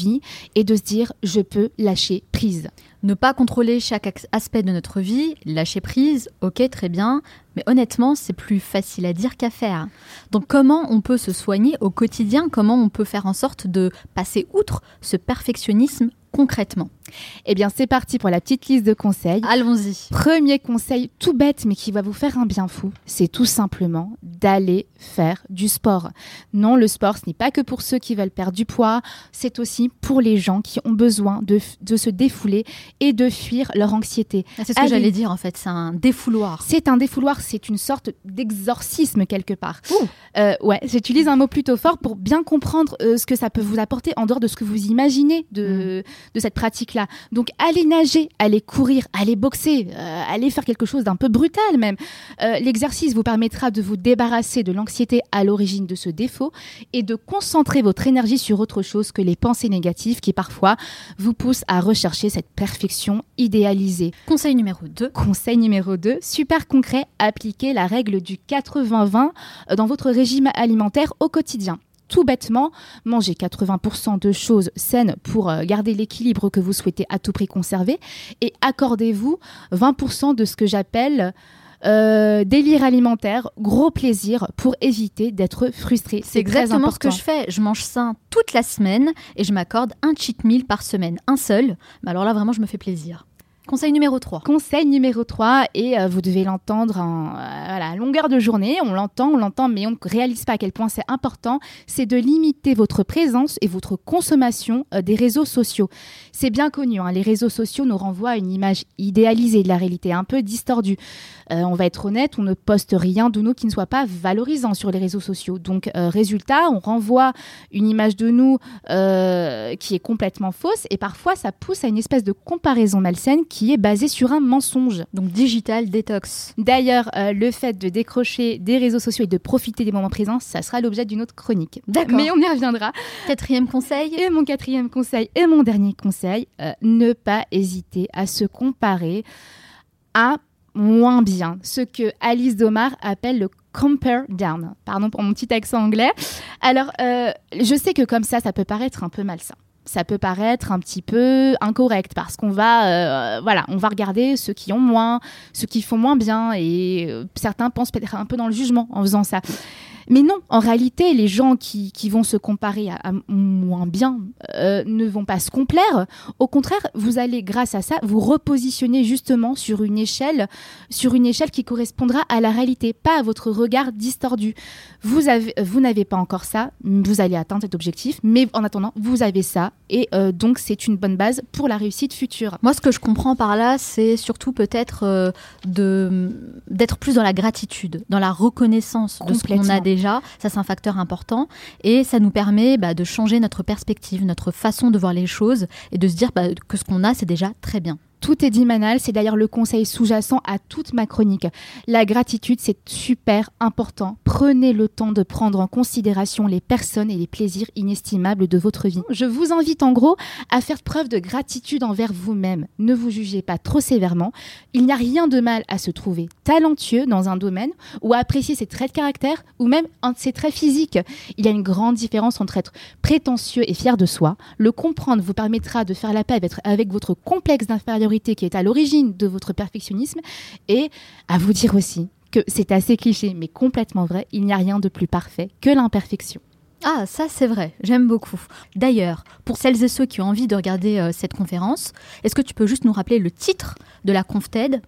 et de se dire je peux lâcher prise. Ne pas contrôler chaque aspect de notre vie, lâcher prise, ok, très bien, mais honnêtement, c'est plus facile à dire qu'à faire. Donc comment on peut se soigner au quotidien? Comment on peut faire en sorte de passer outre ce perfectionnisme concrètement? Eh bien, c'est parti pour la petite liste de conseils. Allons-y. Premier conseil, tout bête, mais qui va vous faire un bien fou, c'est tout simplement d'aller faire du sport. Non, le sport, ce n'est pas que pour ceux qui veulent perdre du poids, c'est aussi pour les gens qui ont besoin de, se défouler et de fuir leur anxiété. Ah, c'est ce que j'allais dire en fait, c'est un défouloir. C'est un défouloir, c'est une sorte d'exorcisme quelque part. Euh, ouais, j'utilise un mot plutôt fort pour bien comprendre euh, ce que ça peut vous apporter en dehors de ce que vous imaginez de, mm. de cette pratique-là. Donc allez nager, allez courir, allez boxer, euh, allez faire quelque chose d'un peu brutal même. L'exercice vous permettra de vous débarrasser de l'anxiété à l'origine de ce défaut et de concentrer votre énergie sur autre chose que les pensées négatives qui parfois vous poussent à rechercher cette perfection idéalisée. Conseil numéro 2. Conseil numéro 2, super concret, appliquez la règle du 80-20 dans votre régime alimentaire au quotidien tout bêtement, mangez 80% de choses saines pour euh, garder l'équilibre que vous souhaitez à tout prix conserver et accordez-vous 20% de ce que j'appelle euh, délire alimentaire, gros plaisir pour éviter d'être frustré. C'est exactement ce que je fais. Je mange sain toute la semaine et je m'accorde un cheat meal par semaine, un seul. Mais alors là, vraiment, je me fais plaisir. Conseil numéro 3. Conseil numéro 3, et euh, vous devez l'entendre en euh, longueur de journée. On l'entend, on l'entend, mais on ne réalise pas à quel point c'est important. C'est de limiter votre présence et votre consommation euh, des réseaux sociaux. C'est bien connu, hein, les réseaux sociaux nous renvoient à une image idéalisée de la réalité, un peu distordue. on va être honnête, on ne poste rien de nous qui ne soit pas valorisant sur les réseaux sociaux. Donc, résultat, on renvoie une image de nous qui est complètement fausse, et parfois ça pousse à une espèce de comparaison malsaine qui qui est basé sur un mensonge. Donc digital détox. D'ailleurs, euh, le fait de décrocher des réseaux sociaux et de profiter des moments présents, ça sera l'objet d'une autre chronique. D'accord. Mais on y reviendra. Quatrième conseil. Et mon quatrième conseil et mon dernier conseil, euh, ne pas hésiter à se comparer à moins bien, ce que Alice Domar appelle le compare down. Pardon pour mon petit accent anglais. Alors, euh, je sais que comme ça, ça peut paraître un peu malsain ça peut paraître un petit peu incorrect parce qu'on va, euh, voilà, on va regarder ceux qui ont moins, ceux qui font moins bien et euh, certains pensent peut-être un peu dans le jugement en faisant ça. Mais non, en réalité, les gens qui, vont se comparer à, moins bien euh, ne vont pas se complaire. Au contraire, vous allez, grâce à ça, vous repositionner justement sur une échelle, sur une échelle qui correspondra à la réalité, pas à votre regard distordu. Vous avez, vous n'avez pas encore ça, vous allez atteindre cet objectif, mais en attendant, vous avez ça, et euh, donc c'est une bonne base pour la réussite future. Moi, ce que je comprends par là, c'est surtout peut-être euh, de d'être plus dans la gratitude, dans la reconnaissance de ce qu'on a déjà déjà, ça c'est un facteur important, et ça nous permet bah, de changer notre perspective, notre façon de voir les choses, et de se dire bah, que ce qu'on a, c'est déjà très bien. Tout est dit Manal, c'est d'ailleurs le conseil sous-jacent à toute ma chronique. La gratitude, c'est super important. Prenez le temps de prendre en considération les personnes et les plaisirs inestimables de votre vie. Je vous invite en gros à faire preuve de gratitude envers vous-même. Ne vous jugez pas trop sévèrement. Il n'y a rien de mal à se trouver talentueux dans un domaine ou à apprécier ses traits de caractère ou même ses traits physiques. Il y a une grande différence entre être prétentieux et fier de soi. Le comprendre vous permettra de faire la paix avec votre complexe d'infériorité qui est à l'origine de votre perfectionnisme et à vous dire aussi que c'est assez cliché mais complètement vrai, il n'y a rien de plus parfait que l'imperfection. Ah, ça c'est vrai, j'aime beaucoup. D'ailleurs, pour celles et ceux qui ont envie de regarder euh, cette conférence, est-ce que tu peux juste nous rappeler le titre de la conf TED?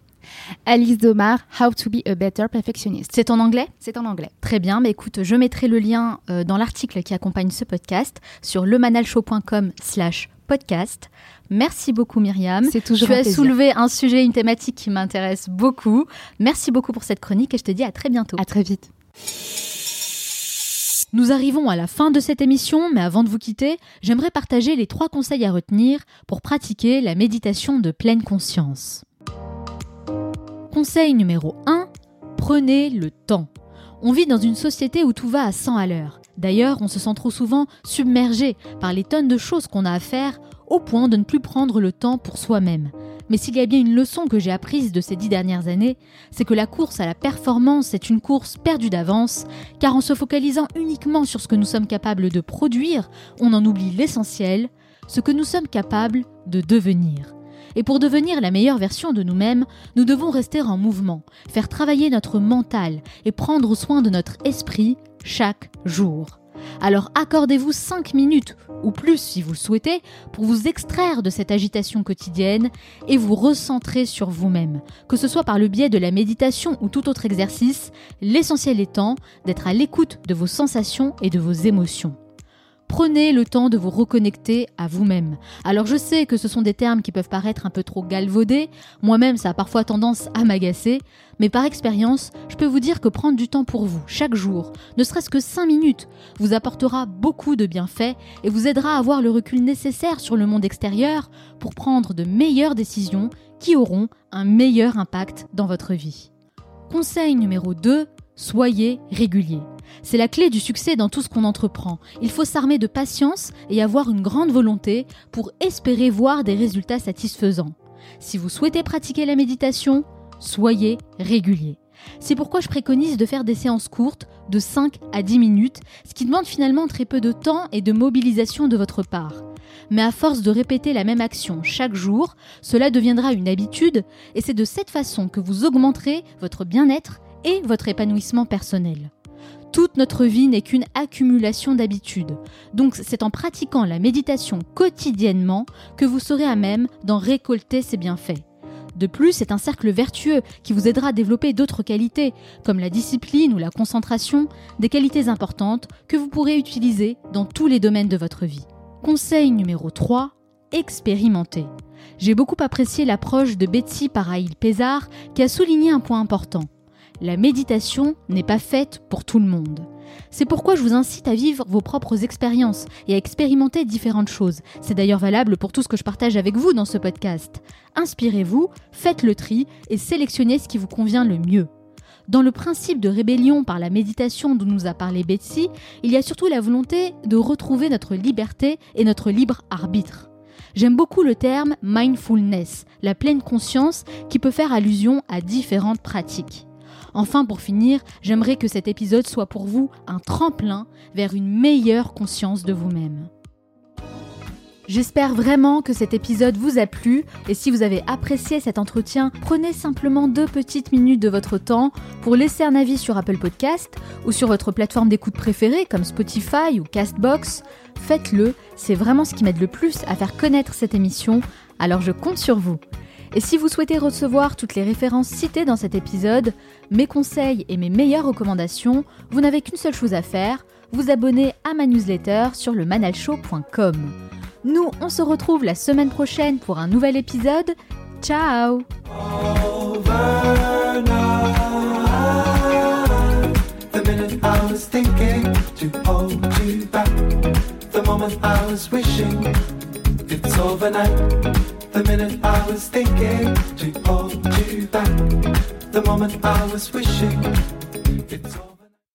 Alice Domar, How to be a better perfectionist. C'est en anglais? C'est en anglais. Très bien, mais écoute, je mettrai le lien euh, dans l'article qui accompagne ce podcast sur lemanalshow.com slash podcast. Merci beaucoup Myriam. C'est toujours Tu as soulevé un sujet, une thématique qui m'intéresse beaucoup. Merci beaucoup pour cette chronique et je te dis à très bientôt. À très vite. Nous arrivons à la fin de cette émission, mais avant de vous quitter, j'aimerais partager les trois conseils à retenir pour pratiquer la méditation de pleine conscience. Conseil numéro 1, prenez le temps. On vit dans une société où tout va à 100 à l'heure. D'ailleurs, on se sent trop souvent submergé par les tonnes de choses qu'on a à faire au point de ne plus prendre le temps pour soi-même. Mais s'il y a bien une leçon que j'ai apprise de ces dix dernières années, c'est que la course à la performance est une course perdue d'avance, car en se focalisant uniquement sur ce que nous sommes capables de produire, on en oublie l'essentiel, ce que nous sommes capables de devenir. Et pour devenir la meilleure version de nous-mêmes, nous devons rester en mouvement, faire travailler notre mental et prendre soin de notre esprit chaque jour. Alors accordez-vous 5 minutes ou plus si vous le souhaitez pour vous extraire de cette agitation quotidienne et vous recentrer sur vous-même. Que ce soit par le biais de la méditation ou tout autre exercice, l'essentiel étant d'être à l'écoute de vos sensations et de vos émotions. Prenez le temps de vous reconnecter à vous-même. Alors je sais que ce sont des termes qui peuvent paraître un peu trop galvaudés, moi-même ça a parfois tendance à m'agacer, mais par expérience, je peux vous dire que prendre du temps pour vous, chaque jour, ne serait-ce que 5 minutes, vous apportera beaucoup de bienfaits et vous aidera à avoir le recul nécessaire sur le monde extérieur pour prendre de meilleures décisions qui auront un meilleur impact dans votre vie. Conseil numéro 2, soyez régulier. C'est la clé du succès dans tout ce qu'on entreprend. Il faut s'armer de patience et avoir une grande volonté pour espérer voir des résultats satisfaisants. Si vous souhaitez pratiquer la méditation, soyez régulier. C'est pourquoi je préconise de faire des séances courtes de 5 à 10 minutes, ce qui demande finalement très peu de temps et de mobilisation de votre part. Mais à force de répéter la même action chaque jour, cela deviendra une habitude et c'est de cette façon que vous augmenterez votre bien-être et votre épanouissement personnel. Toute notre vie n'est qu'une accumulation d'habitudes. Donc c'est en pratiquant la méditation quotidiennement que vous serez à même d'en récolter ses bienfaits. De plus, c'est un cercle vertueux qui vous aidera à développer d'autres qualités, comme la discipline ou la concentration, des qualités importantes que vous pourrez utiliser dans tous les domaines de votre vie. Conseil numéro 3, expérimenter. J'ai beaucoup apprécié l'approche de Betsy Paraïl-Pézard qui a souligné un point important. La méditation n'est pas faite pour tout le monde. C'est pourquoi je vous incite à vivre vos propres expériences et à expérimenter différentes choses. C'est d'ailleurs valable pour tout ce que je partage avec vous dans ce podcast. Inspirez-vous, faites le tri et sélectionnez ce qui vous convient le mieux. Dans le principe de rébellion par la méditation dont nous a parlé Betsy, il y a surtout la volonté de retrouver notre liberté et notre libre arbitre. J'aime beaucoup le terme mindfulness, la pleine conscience qui peut faire allusion à différentes pratiques. Enfin, pour finir, j'aimerais que cet épisode soit pour vous un tremplin vers une meilleure conscience de vous-même. J'espère vraiment que cet épisode vous a plu et si vous avez apprécié cet entretien, prenez simplement deux petites minutes de votre temps pour laisser un avis sur Apple Podcast ou sur votre plateforme d'écoute préférée comme Spotify ou Castbox. Faites-le, c'est vraiment ce qui m'aide le plus à faire connaître cette émission, alors je compte sur vous. Et si vous souhaitez recevoir toutes les références citées dans cet épisode, mes conseils et mes meilleures recommandations, vous n'avez qu'une seule chose à faire, vous abonner à ma newsletter sur le manalshow.com. Nous, on se retrouve la semaine prochaine pour un nouvel épisode. Ciao The minute I was thinking to hold you back. The moment I was wishing it's